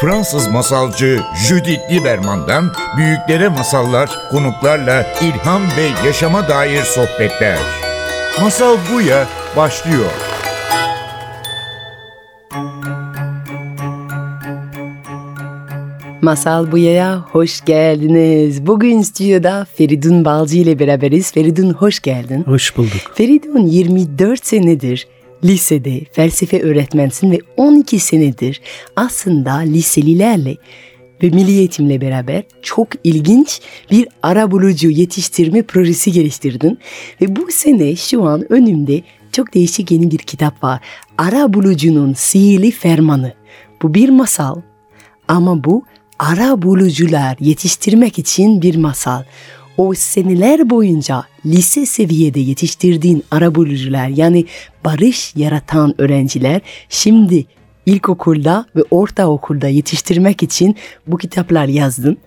Fransız masalcı Judith Lieberman'dan büyüklere masallar, konuklarla ilham ve yaşama dair sohbetler. Masal Buya başlıyor. Masal Buya'ya hoş geldiniz. Bugün stüdyoda Feridun Balcı ile beraberiz. Feridun hoş geldin. Hoş bulduk. Feridun 24 senedir lisede felsefe öğretmensin ve 12 senedir aslında liselilerle ve milli eğitimle beraber çok ilginç bir ara bulucu yetiştirme projesi geliştirdin. Ve bu sene şu an önümde çok değişik yeni bir kitap var. Ara bulucunun sihirli fermanı. Bu bir masal ama bu ara bulucular yetiştirmek için bir masal. O seneler boyunca lise seviyede yetiştirdiğin ara bulucular yani barış yaratan öğrenciler şimdi ilkokulda ve ortaokulda yetiştirmek için bu kitaplar yazdın.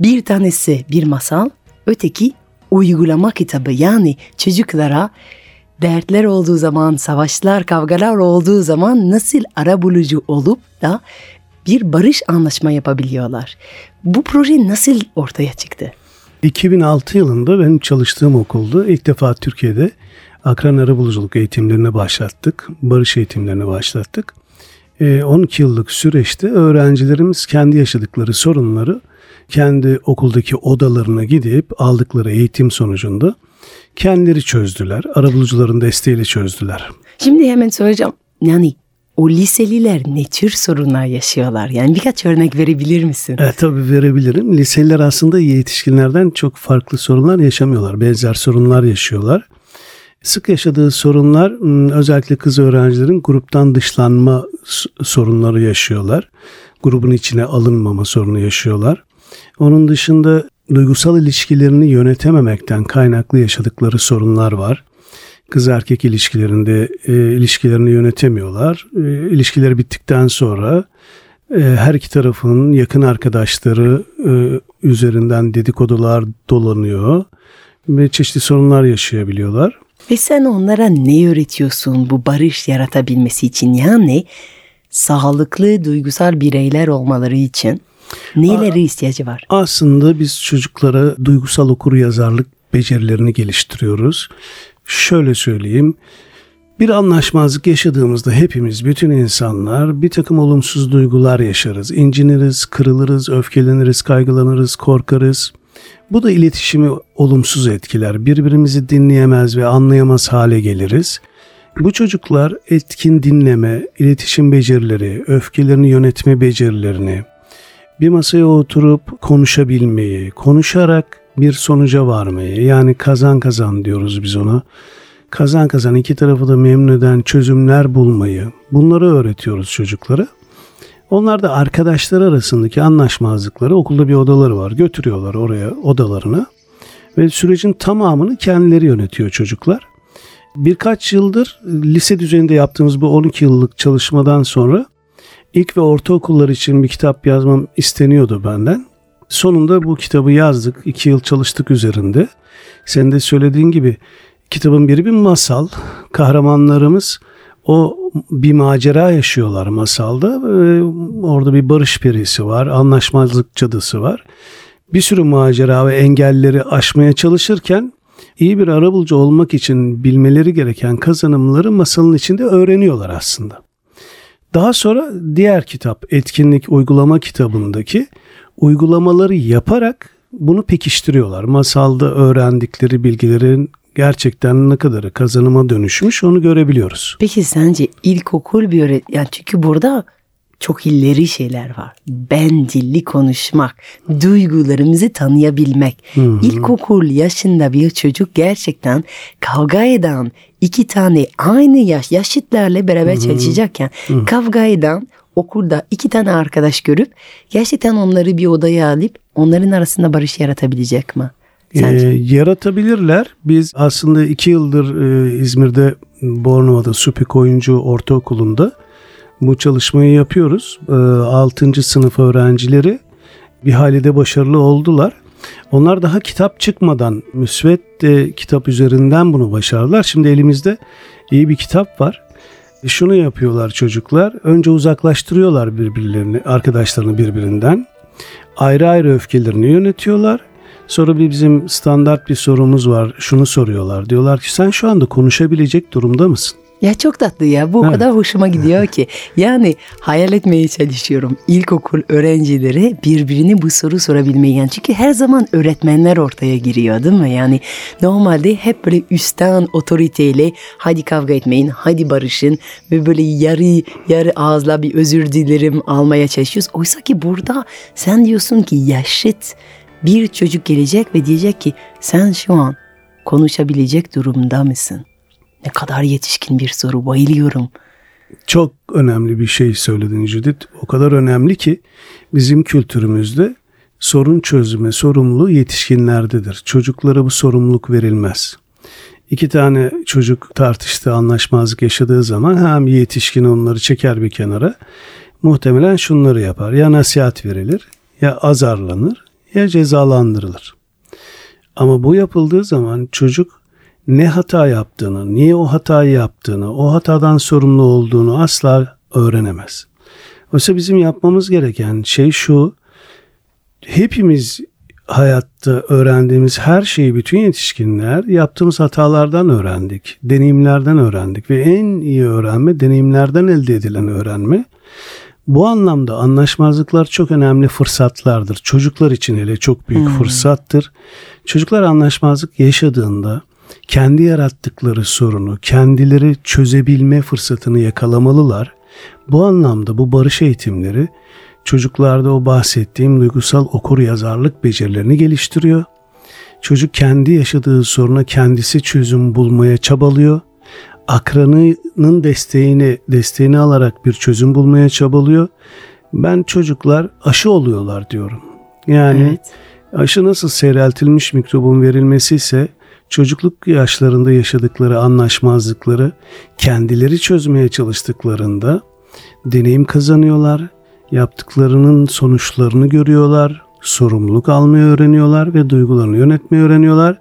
Bir tanesi bir masal, öteki uygulama kitabı yani çocuklara dertler olduğu zaman, savaşlar, kavgalar olduğu zaman nasıl ara bulucu olup da bir barış anlaşma yapabiliyorlar. Bu proje nasıl ortaya çıktı? 2006 yılında benim çalıştığım okulda ilk defa Türkiye'de akran arabuluculuk eğitimlerini başlattık. Barış eğitimlerini başlattık. 12 yıllık süreçte öğrencilerimiz kendi yaşadıkları sorunları kendi okuldaki odalarına gidip aldıkları eğitim sonucunda kendileri çözdüler. Arabulucuların desteğiyle çözdüler. Şimdi hemen soracağım. Yani o liseliler ne tür sorunlar yaşıyorlar? Yani birkaç örnek verebilir misin? Evet tabii verebilirim. Liseliler aslında yetişkinlerden çok farklı sorunlar yaşamıyorlar. Benzer sorunlar yaşıyorlar. Sık yaşadığı sorunlar özellikle kız öğrencilerin gruptan dışlanma sorunları yaşıyorlar. Grubun içine alınmama sorunu yaşıyorlar. Onun dışında duygusal ilişkilerini yönetememekten kaynaklı yaşadıkları sorunlar var kız erkek ilişkilerinde e, ilişkilerini yönetemiyorlar. E, ilişkileri bittikten sonra e, her iki tarafın yakın arkadaşları e, üzerinden dedikodular dolanıyor ve çeşitli sorunlar yaşayabiliyorlar. Ve sen onlara ne öğretiyorsun bu barış yaratabilmesi için yani sağlıklı duygusal bireyler olmaları için neleri ihtiyacı var? Aslında biz çocuklara duygusal okur yazarlık becerilerini geliştiriyoruz. Şöyle söyleyeyim. Bir anlaşmazlık yaşadığımızda hepimiz, bütün insanlar bir takım olumsuz duygular yaşarız. İnciniriz, kırılırız, öfkeleniriz, kaygılanırız, korkarız. Bu da iletişimi olumsuz etkiler. Birbirimizi dinleyemez ve anlayamaz hale geliriz. Bu çocuklar etkin dinleme, iletişim becerileri, öfkelerini yönetme becerilerini, bir masaya oturup konuşabilmeyi, konuşarak bir sonuca varmayı yani kazan kazan diyoruz biz ona. Kazan kazan iki tarafı da memnun eden çözümler bulmayı bunları öğretiyoruz çocuklara. Onlar da arkadaşlar arasındaki anlaşmazlıkları okulda bir odaları var götürüyorlar oraya odalarına ve sürecin tamamını kendileri yönetiyor çocuklar. Birkaç yıldır lise düzeyinde yaptığımız bu 12 yıllık çalışmadan sonra ilk ve ortaokullar için bir kitap yazmam isteniyordu benden. Sonunda bu kitabı yazdık. iki yıl çalıştık üzerinde. Sen de söylediğin gibi kitabın biri bir masal. Kahramanlarımız o bir macera yaşıyorlar masalda. Orada bir barış perisi var, anlaşmazlık cadısı var. Bir sürü macera ve engelleri aşmaya çalışırken iyi bir arabulucu olmak için bilmeleri gereken kazanımları masalın içinde öğreniyorlar aslında. Daha sonra diğer kitap etkinlik uygulama kitabındaki uygulamaları yaparak bunu pekiştiriyorlar. Masalda öğrendikleri bilgilerin gerçekten ne kadarı kazanıma dönüşmüş onu görebiliyoruz. Peki sence ilkokul bir öğret yani çünkü burada çok ileri şeyler var. Ben dilli konuşmak, duygularımızı tanıyabilmek. Hı-hı. İlkokul yaşında bir çocuk gerçekten kavga eden iki tane aynı yaş yaşıtlarla beraber Hı-hı. çalışacakken Hı-hı. kavga eden okulda iki tane arkadaş görüp gerçekten onları bir odaya alıp onların arasında barış yaratabilecek mi? E, yaratabilirler. Biz aslında iki yıldır e, İzmir'de Bornova'da Supik Oyuncu Ortaokulu'nda bu çalışmayı yapıyoruz. E, 6. sınıf öğrencileri bir halde başarılı oldular. Onlar daha kitap çıkmadan müsvet de kitap üzerinden bunu başardılar. Şimdi elimizde iyi bir kitap var. Şunu yapıyorlar çocuklar. Önce uzaklaştırıyorlar birbirlerini, arkadaşlarını birbirinden. Ayrı ayrı öfkelerini yönetiyorlar. Sonra bir bizim standart bir sorumuz var. Şunu soruyorlar. Diyorlar ki sen şu anda konuşabilecek durumda mısın? Ya çok tatlı ya. Bu o kadar hoşuma gidiyor ki. Yani hayal etmeye çalışıyorum. İlkokul öğrencileri birbirini bu soru sorabilmeyi. Yani çünkü her zaman öğretmenler ortaya giriyor değil mi? Yani normalde hep böyle üstten otoriteyle hadi kavga etmeyin, hadi barışın ve böyle yarı yarı ağızla bir özür dilerim almaya çalışıyoruz. Oysa ki burada sen diyorsun ki yaşıt bir çocuk gelecek ve diyecek ki sen şu an konuşabilecek durumda mısın? Ne kadar yetişkin bir soru bayılıyorum. Çok önemli bir şey söyledin Judith. O kadar önemli ki bizim kültürümüzde sorun çözme sorumluluğu yetişkinlerdedir. Çocuklara bu sorumluluk verilmez. İki tane çocuk tartıştığı anlaşmazlık yaşadığı zaman hem yetişkin onları çeker bir kenara muhtemelen şunları yapar. Ya nasihat verilir ya azarlanır ya cezalandırılır. Ama bu yapıldığı zaman çocuk ne hata yaptığını, niye o hatayı yaptığını, o hatadan sorumlu olduğunu asla öğrenemez. Oysa bizim yapmamız gereken şey şu, hepimiz hayatta öğrendiğimiz her şeyi bütün yetişkinler yaptığımız hatalardan öğrendik, deneyimlerden öğrendik ve en iyi öğrenme deneyimlerden elde edilen öğrenme. Bu anlamda anlaşmazlıklar çok önemli fırsatlardır. Çocuklar için hele çok büyük fırsattır. Çocuklar anlaşmazlık yaşadığında kendi yarattıkları sorunu kendileri çözebilme fırsatını yakalamalılar. Bu anlamda bu barış eğitimleri çocuklarda o bahsettiğim duygusal okur yazarlık becerilerini geliştiriyor. Çocuk kendi yaşadığı soruna kendisi çözüm bulmaya çabalıyor. Akranının desteğini desteğini alarak bir çözüm bulmaya çabalıyor. Ben çocuklar aşı oluyorlar diyorum. Yani Evet. aşı nasıl seyreltilmiş mikrobun verilmesi ise çocukluk yaşlarında yaşadıkları anlaşmazlıkları kendileri çözmeye çalıştıklarında deneyim kazanıyorlar, yaptıklarının sonuçlarını görüyorlar, sorumluluk almayı öğreniyorlar ve duygularını yönetmeyi öğreniyorlar.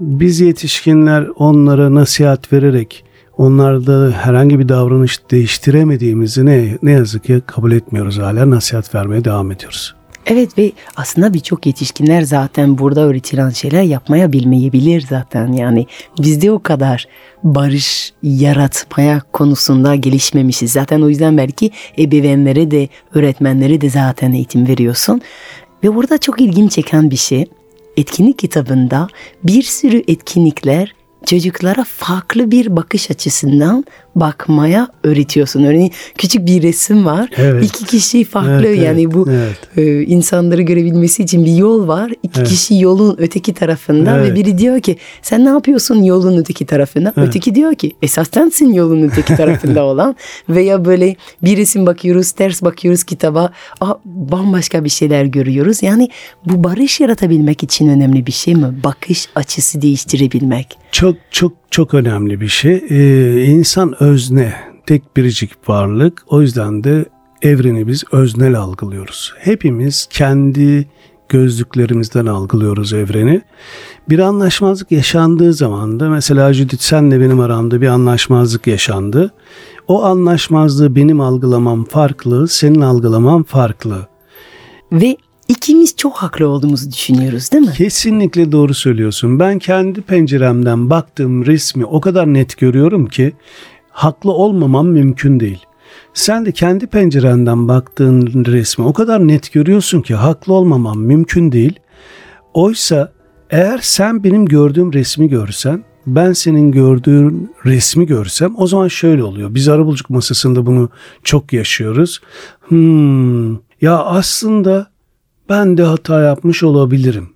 Biz yetişkinler onlara nasihat vererek onlarda herhangi bir davranış değiştiremediğimizi ne, ne yazık ki kabul etmiyoruz hala nasihat vermeye devam ediyoruz. Evet ve aslında birçok yetişkinler zaten burada öğretilen şeyler yapmaya bilmeyebilir zaten. Yani bizde o kadar barış yaratmaya konusunda gelişmemişiz. Zaten o yüzden belki ebeveynlere de öğretmenlere de zaten eğitim veriyorsun. Ve orada çok ilgimi çeken bir şey. Etkinlik kitabında bir sürü etkinlikler çocuklara farklı bir bakış açısından bakmaya öğretiyorsun. Örneğin küçük bir resim var. Evet. İki kişi farklı Evet, evet, yani bu evet. e, insanları görebilmesi için bir yol var. İki Evet. kişi yolun öteki tarafında ve Evet. biri diyor ki sen ne yapıyorsun yolun öteki tarafında? Evet. Öteki diyor ki esas sensin yolun öteki tarafında olan. Veya böyle bir resim bakıyoruz, ters bakıyoruz kitaba. Aa, bambaşka bir şeyler görüyoruz. Yani bu barış yaratabilmek için önemli bir şey mi? Bakış açısı değiştirebilmek. Çok çok çok önemli bir şey. Ee, insan özne, tek biricik varlık. O yüzden de evreni biz öznel algılıyoruz. Hepimiz kendi gözlüklerimizden algılıyoruz evreni. Bir anlaşmazlık yaşandığı zaman da mesela Judith senle benim aramda bir anlaşmazlık yaşandı. O anlaşmazlığı benim algılamam farklı, senin algılaman farklı. Ve ikimiz çok haklı olduğumuzu düşünüyoruz değil mi? Kesinlikle doğru söylüyorsun. Ben kendi penceremden baktığım resmi o kadar net görüyorum ki haklı olmamam mümkün değil. Sen de kendi pencerenden baktığın resmi o kadar net görüyorsun ki haklı olmamam mümkün değil. Oysa eğer sen benim gördüğüm resmi görsen, ben senin gördüğün resmi görsem o zaman şöyle oluyor. Biz arabuluculuk masasında bunu çok yaşıyoruz. Hmm, ya aslında ben de hata yapmış olabilirim.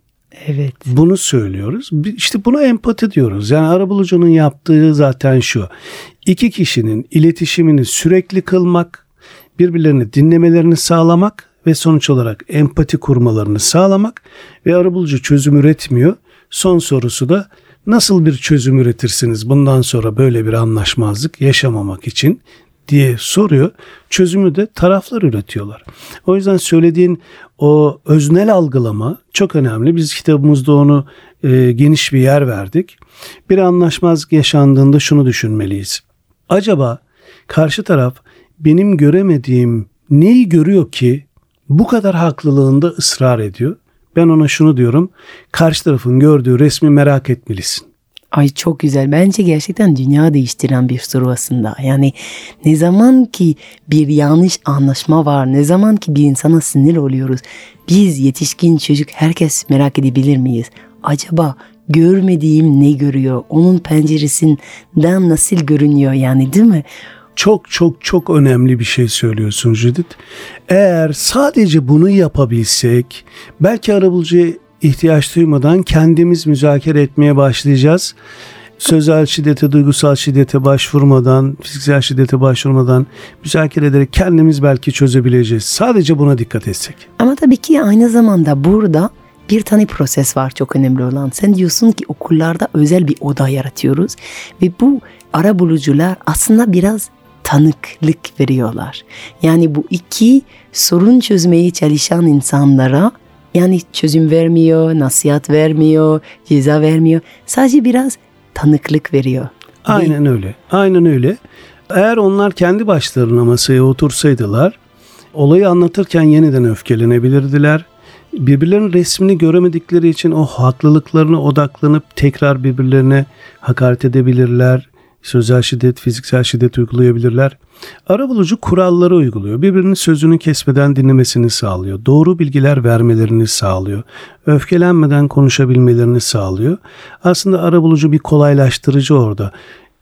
Evet. Bunu söylüyoruz. İşte buna empati diyoruz. Yani arabulucunun yaptığı zaten şu. İki kişinin iletişimini sürekli kılmak, birbirlerini dinlemelerini sağlamak ve sonuç olarak empati kurmalarını sağlamak ve arabulucu çözüm üretmiyor. Son sorusu da nasıl bir çözüm üretirsiniz bundan sonra böyle bir anlaşmazlık yaşamamak için diye soruyor. Çözümü de taraflar üretiyorlar. O yüzden söylediğin o öznel algılama çok önemli. Biz kitabımızda onu e, geniş bir yer verdik. Bir anlaşmazlık yaşandığında şunu düşünmeliyiz. Acaba karşı taraf benim göremediğim neyi görüyor ki bu kadar haklılığında ısrar ediyor. Ben ona şunu diyorum. Karşı tarafın gördüğü resmi merak etmelisin. Ay çok güzel. Bence gerçekten dünya değiştiren bir soru aslında. Yani ne zaman ki bir yanlış anlaşma var, ne zaman ki bir insana sinir oluyoruz. Biz yetişkin çocuk herkes merak edebilir miyiz? Acaba görmediğim ne görüyor? Onun penceresinden nasıl görünüyor yani değil mi? Çok çok çok önemli bir şey söylüyorsun Judith. Eğer sadece bunu yapabilsek belki arabulucuya ihtiyaç duymadan kendimiz müzakere etmeye başlayacağız. Sözel şiddete, duygusal şiddete başvurmadan, fiziksel şiddete başvurmadan müzakere ederek kendimiz belki çözebileceğiz. Sadece buna dikkat etsek. Ama tabii ki aynı zamanda burada bir tane proses var çok önemli olan. Sen diyorsun ki okullarda özel bir oda yaratıyoruz ve bu ara bulucular aslında biraz tanıklık veriyorlar. Yani bu iki sorun çözmeye çalışan insanlara yani çözüm vermiyor, nasihat vermiyor, ceza vermiyor. Sadece biraz tanıklık veriyor. Aynen öyle. Aynen öyle. Eğer onlar kendi başlarına masaya otursaydılar olayı anlatırken yeniden öfkelenebilirdiler. Birbirlerinin resmini göremedikleri için o haklılıklarına odaklanıp tekrar birbirlerine hakaret edebilirler. Sözel şiddet, fiziksel şiddet uygulayabilirler. Arabulucu kuralları uyguluyor. Birbirinin sözünü kesmeden dinlemesini sağlıyor. Doğru bilgiler vermelerini sağlıyor. Öfkelenmeden konuşabilmelerini sağlıyor. Aslında arabulucu bir kolaylaştırıcı orada.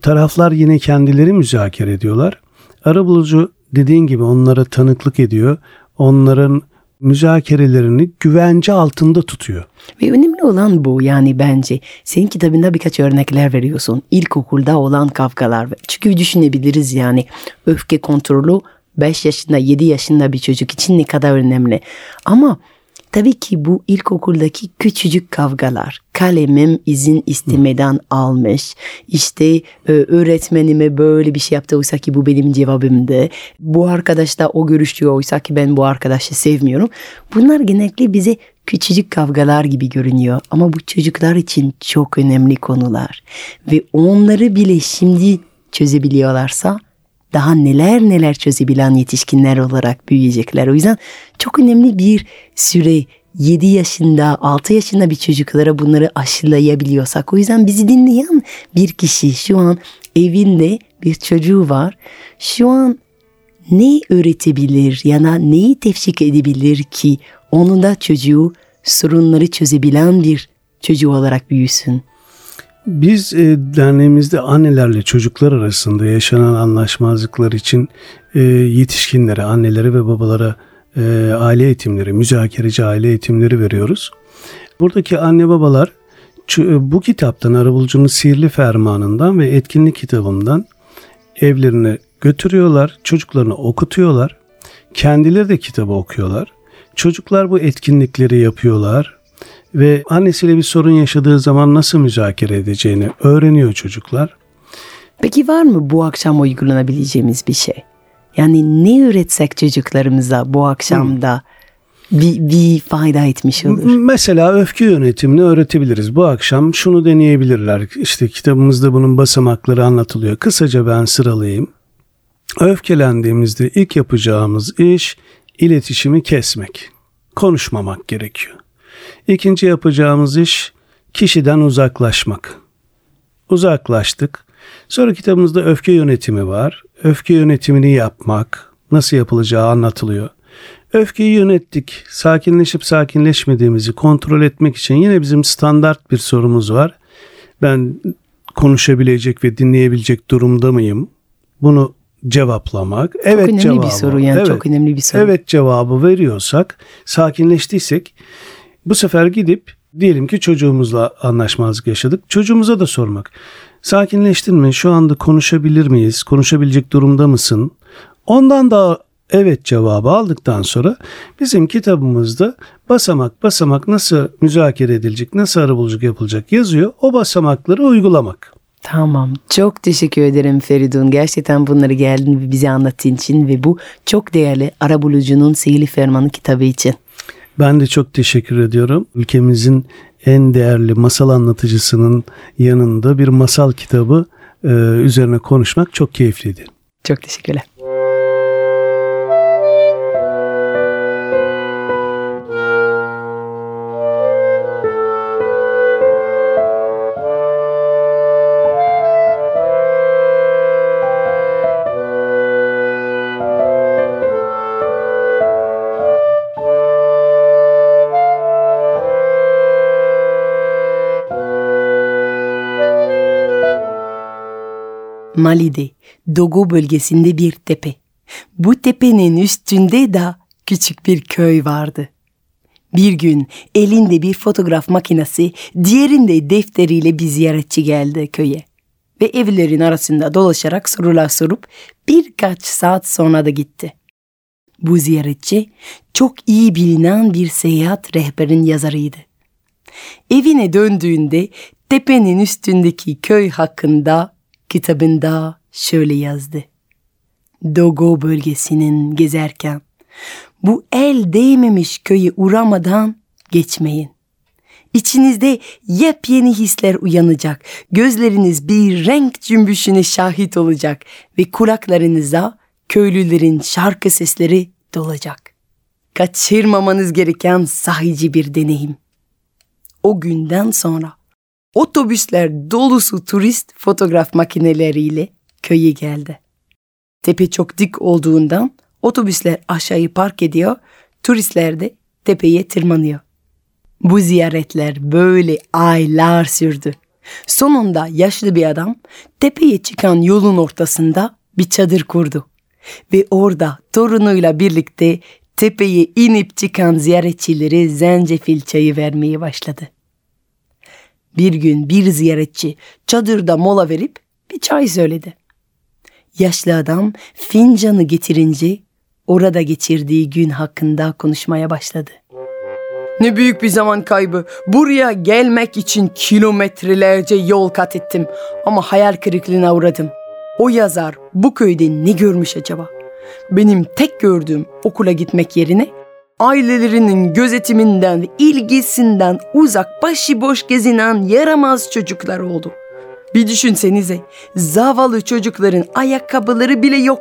Taraflar yine kendileri müzakere ediyorlar. Arabulucu dediğin gibi onlara tanıklık ediyor. Onların müzakerelerini güvence altında tutuyor. Ve önemli olan bu yani bence. Senin kitabında birkaç örnekler veriyorsun. İlkokulda olan kavgalar. Çünkü düşünebiliriz yani öfke kontrolü 5 yaşında 7 yaşında bir çocuk için ne kadar önemli. Ama tabii ki bu ilkokuldaki küçücük kavgalar. Kalemim izin istemeden almış. İşte e, öğretmenime böyle bir şey yaptı oysa ki bu benim cevabımdı. Bu arkadaş da o görüşüyor oysa ki ben bu arkadaşı sevmiyorum. Bunlar genellikle bize küçücük kavgalar gibi görünüyor ama bu çocuklar için çok önemli konular ve onları bile şimdi çözebiliyorlarsa daha neler neler çözebilen yetişkinler olarak büyüyecekler. O yüzden çok önemli bir süre 7 yaşında 6 yaşında bir çocuklara bunları aşılayabiliyorsak o yüzden bizi dinleyen bir kişi şu an evinde bir çocuğu var. Şu an ne öğretebilir ya da neyi tefşik edebilir ki onu da çocuğu sorunları çözebilen bir çocuğu olarak büyüsün. Biz e, derneğimizde annelerle çocuklar arasında yaşanan anlaşmazlıklar için e, yetişkinlere, annelere ve babalara e, aile eğitimleri, müzakereci aile eğitimleri veriyoruz. Buradaki anne babalar e, bu kitaptan Arabulucu'nun Sihirli Fermanı'ndan ve etkinlik kitabından evlerine götürüyorlar, çocuklarını okutuyorlar. Kendileri de kitabı okuyorlar. Çocuklar bu etkinlikleri yapıyorlar ve annesiyle bir sorun yaşadığı zaman nasıl müzakere edeceğini öğreniyor çocuklar. Peki var mı bu akşam uygulanabileceğimiz bir şey? Yani ne öğretsek çocuklarımıza bu akşamda bir, bir fayda etmiş olur? Mesela öfke yönetimini öğretebiliriz. Bu akşam şunu deneyebilirler. İşte kitabımızda bunun basamakları anlatılıyor. Kısaca ben sıralayayım. Öfkelendiğimizde ilk yapacağımız iş iletişimi kesmek. Konuşmamak gerekiyor. İkinci yapacağımız iş kişiden uzaklaşmak. Uzaklaştık. Sonra kitabımızda öfke yönetimi var. Öfke yönetimini yapmak, nasıl yapılacağı anlatılıyor. Öfkeyi yönettik. Sakinleşip sakinleşmediğimizi kontrol etmek için yine bizim standart bir sorumuz var. Ben konuşabilecek ve dinleyebilecek durumda mıyım? Bunu cevaplamak. Çok evet önemli cevabı. bir soru yani evet, çok önemli bir soru. Evet cevabı veriyorsak, sakinleştiysek bu sefer gidip diyelim ki çocuğumuzla anlaşmazlık yaşadık. Çocuğumuza da sormak. Sakinleştin mi? Şu anda konuşabilir miyiz? Konuşabilecek durumda mısın? Ondan da evet cevabı aldıktan sonra bizim kitabımızda basamak basamak nasıl müzakere edilecek, nasıl arabuluculuk yapılacak yazıyor. O basamakları uygulamak. Tamam. Çok teşekkür ederim Feridun. Gerçekten bunları geldin ve bize anlattığın için ve bu çok değerli Arabulucunun Sihirli Fermanı kitabı için. Ben de çok teşekkür ediyorum. Ülkemizin en değerli masal anlatıcısının yanında bir masal kitabı e, üzerine konuşmak çok keyifliydi. Çok teşekkürler. Mali'de Dogo bölgesinde bir tepe. Bu tepenin üstünde de küçük bir köy vardı. Bir gün elinde bir fotoğraf makinesi, diğerinde defteriyle bir ziyaretçi geldi köye. Ve evlerin arasında dolaşarak sorular sorup birkaç saat sonra da gitti. Bu ziyaretçi çok iyi bilinen bir seyahat rehberin yazarıydı. Evine döndüğünde tepenin üstündeki köy hakkında kitabında şöyle yazdı. Dogo bölgesinin gezerken bu el değmemiş köyü uğramadan geçmeyin. İçinizde yepyeni hisler uyanacak. Gözleriniz bir renk cümbüşüne şahit olacak ve kulaklarınıza köylülerin şarkı sesleri dolacak. Kaçırmamanız gereken sahici bir deneyim. O günden sonra otobüsler dolusu turist fotoğraf makineleriyle köye geldi. Tepe çok dik olduğundan otobüsler aşağıyı park ediyor, turistler de tepeye tırmanıyor. Bu ziyaretler böyle aylar sürdü. Sonunda yaşlı bir adam tepeye çıkan yolun ortasında bir çadır kurdu. Ve orada torunuyla birlikte tepeye inip çıkan ziyaretçileri zencefil çayı vermeye başladı. Bir gün bir ziyaretçi çadırda mola verip bir çay söyledi. Yaşlı adam fincanı getirince orada geçirdiği gün hakkında konuşmaya başladı. Ne büyük bir zaman kaybı. Buraya gelmek için kilometrelerce yol kat ettim ama hayal kırıklığına uğradım. O yazar bu köyde ne görmüş acaba? Benim tek gördüğüm okula gitmek yerine ailelerinin gözetiminden ilgisinden uzak başıboş gezinen yaramaz çocuklar oldu. Bir düşünsenize zavallı çocukların ayakkabıları bile yok.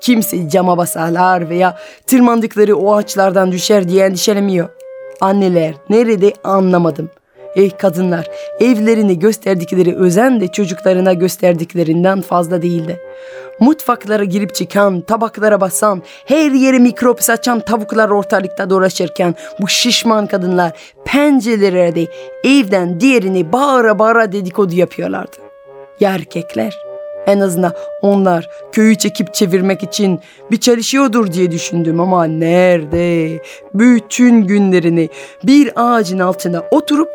Kimse cama basarlar veya tırmandıkları o ağaçlardan düşer diye endişelemiyor. Anneler nerede anlamadım. Eh kadınlar evlerini gösterdikleri özen de çocuklarına gösterdiklerinden fazla değildi. Mutfaklara girip çıkan, tabaklara basan, her yere mikrop saçan tavuklar ortalıkta dolaşırken bu şişman kadınlar pencerelerde evden diğerini bağıra bağıra dedikodu yapıyorlardı. Ya erkekler? En azından onlar köyü çekip çevirmek için bir çalışıyordur diye düşündüm ama nerede? Bütün günlerini bir ağacın altına oturup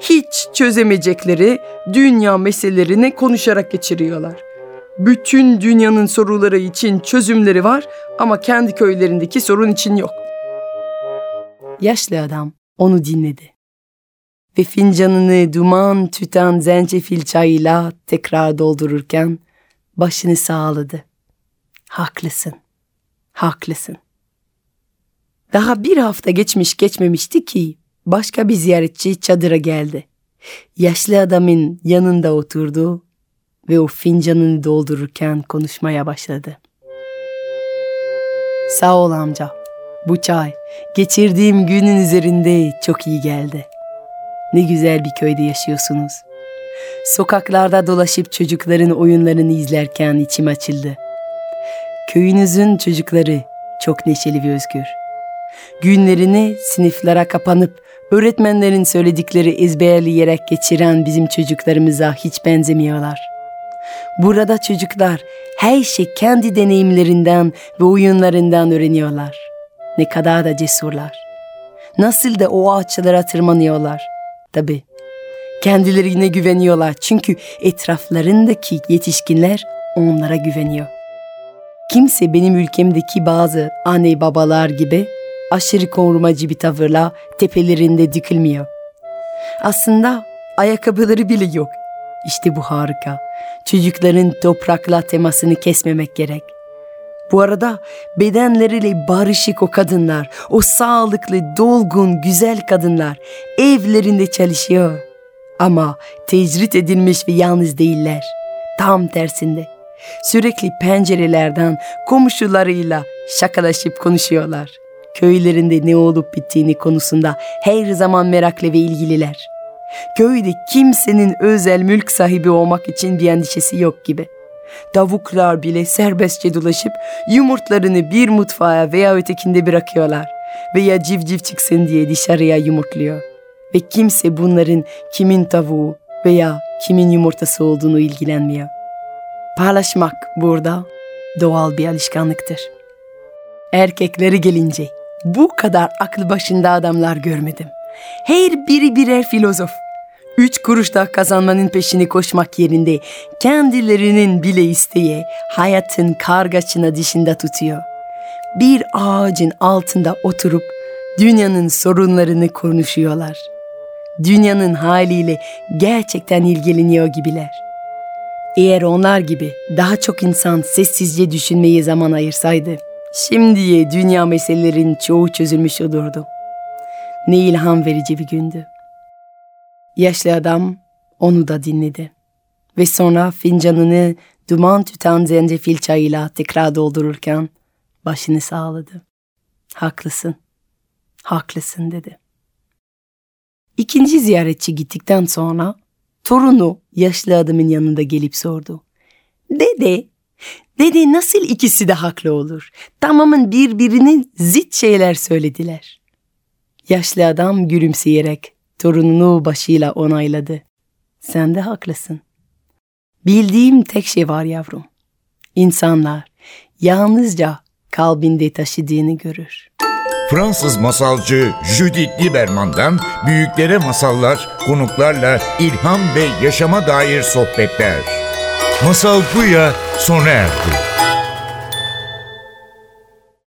hiç çözemeyecekleri dünya meselelerini konuşarak geçiriyorlar. Bütün dünyanın soruları için çözümleri var ama kendi köylerindeki sorun için yok. Yaşlı adam onu dinledi ve fincanını duman tüten zencefil çayıyla tekrar doldururken başını sağladı. Haklısın, haklısın. Daha bir hafta geçmiş geçmemişti ki başka bir ziyaretçi çadıra geldi. Yaşlı adamın yanında oturdu ve o fincanını doldururken konuşmaya başladı. Sağ ol amca. Bu çay geçirdiğim günün üzerinde çok iyi geldi. Ne güzel bir köyde yaşıyorsunuz. Sokaklarda dolaşıp çocukların oyunlarını izlerken içim açıldı. Köyünüzün çocukları çok neşeli ve özgür. Günlerini sınıflara kapanıp öğretmenlerin söyledikleri ezberleyerek geçiren bizim çocuklarımıza hiç benzemiyorlar. Burada çocuklar her şey kendi deneyimlerinden ve oyunlarından öğreniyorlar. Ne kadar da cesurlar. Nasıl da o ağaçlara tırmanıyorlar. Tabi kendilerine güveniyorlar çünkü etraflarındaki yetişkinler onlara güveniyor. Kimse benim ülkemdeki bazı anne babalar gibi aşırı korumacı bir tavırla tepelerinde dikilmiyor. Aslında ayakkabıları bile yok. İşte bu harika. Çocukların toprakla temasını kesmemek gerek. Bu arada bedenleriyle barışık o kadınlar, o sağlıklı, dolgun, güzel kadınlar evlerinde çalışıyor. Ama tecrit edilmiş ve yalnız değiller. Tam tersinde. Sürekli pencerelerden komşularıyla şakalaşıp konuşuyorlar. Köylerinde ne olup bittiğini konusunda her zaman meraklı ve ilgililer. Köyde kimsenin özel mülk sahibi olmak için bir endişesi yok gibi. Tavuklar bile serbestçe dolaşıp yumurtlarını bir mutfağa veya ötekinde bırakıyorlar. Veya civciv çıksın diye dışarıya yumurtluyor. Ve kimse bunların kimin tavuğu veya kimin yumurtası olduğunu ilgilenmiyor. Paylaşmak burada doğal bir alışkanlıktır. Erkekleri gelince bu kadar aklı başında adamlar görmedim. Her biri birer filozof. Üç kuruşta kazanmanın peşini koşmak yerinde kendilerinin bile isteye hayatın kargaşına dışında tutuyor. Bir ağacın altında oturup dünyanın sorunlarını konuşuyorlar. Dünyanın haliyle gerçekten ilgileniyor gibiler. Eğer onlar gibi daha çok insan sessizce düşünmeye zaman ayırsaydı, şimdiye dünya meselelerin çoğu çözülmüş olurdu. Ne ilham verici bir gündü. Yaşlı adam onu da dinledi. Ve sonra fincanını duman tüten zencefil çayıyla tekrar doldururken başını sağladı. Haklısın, haklısın dedi. İkinci ziyaretçi gittikten sonra torunu yaşlı adamın yanında gelip sordu. Dede, dede nasıl ikisi de haklı olur? Tamamen birbirine zıt şeyler söylediler. Yaşlı adam gülümseyerek torununu başıyla onayladı. Sen de haklısın. Bildiğim tek şey var yavrum. İnsanlar yalnızca kalbinde taşıdığını görür. Fransız masalcı Judith Lieberman'dan büyüklere masallar, konuklarla ilham ve yaşama dair sohbetler. Masal Buya sona erdi.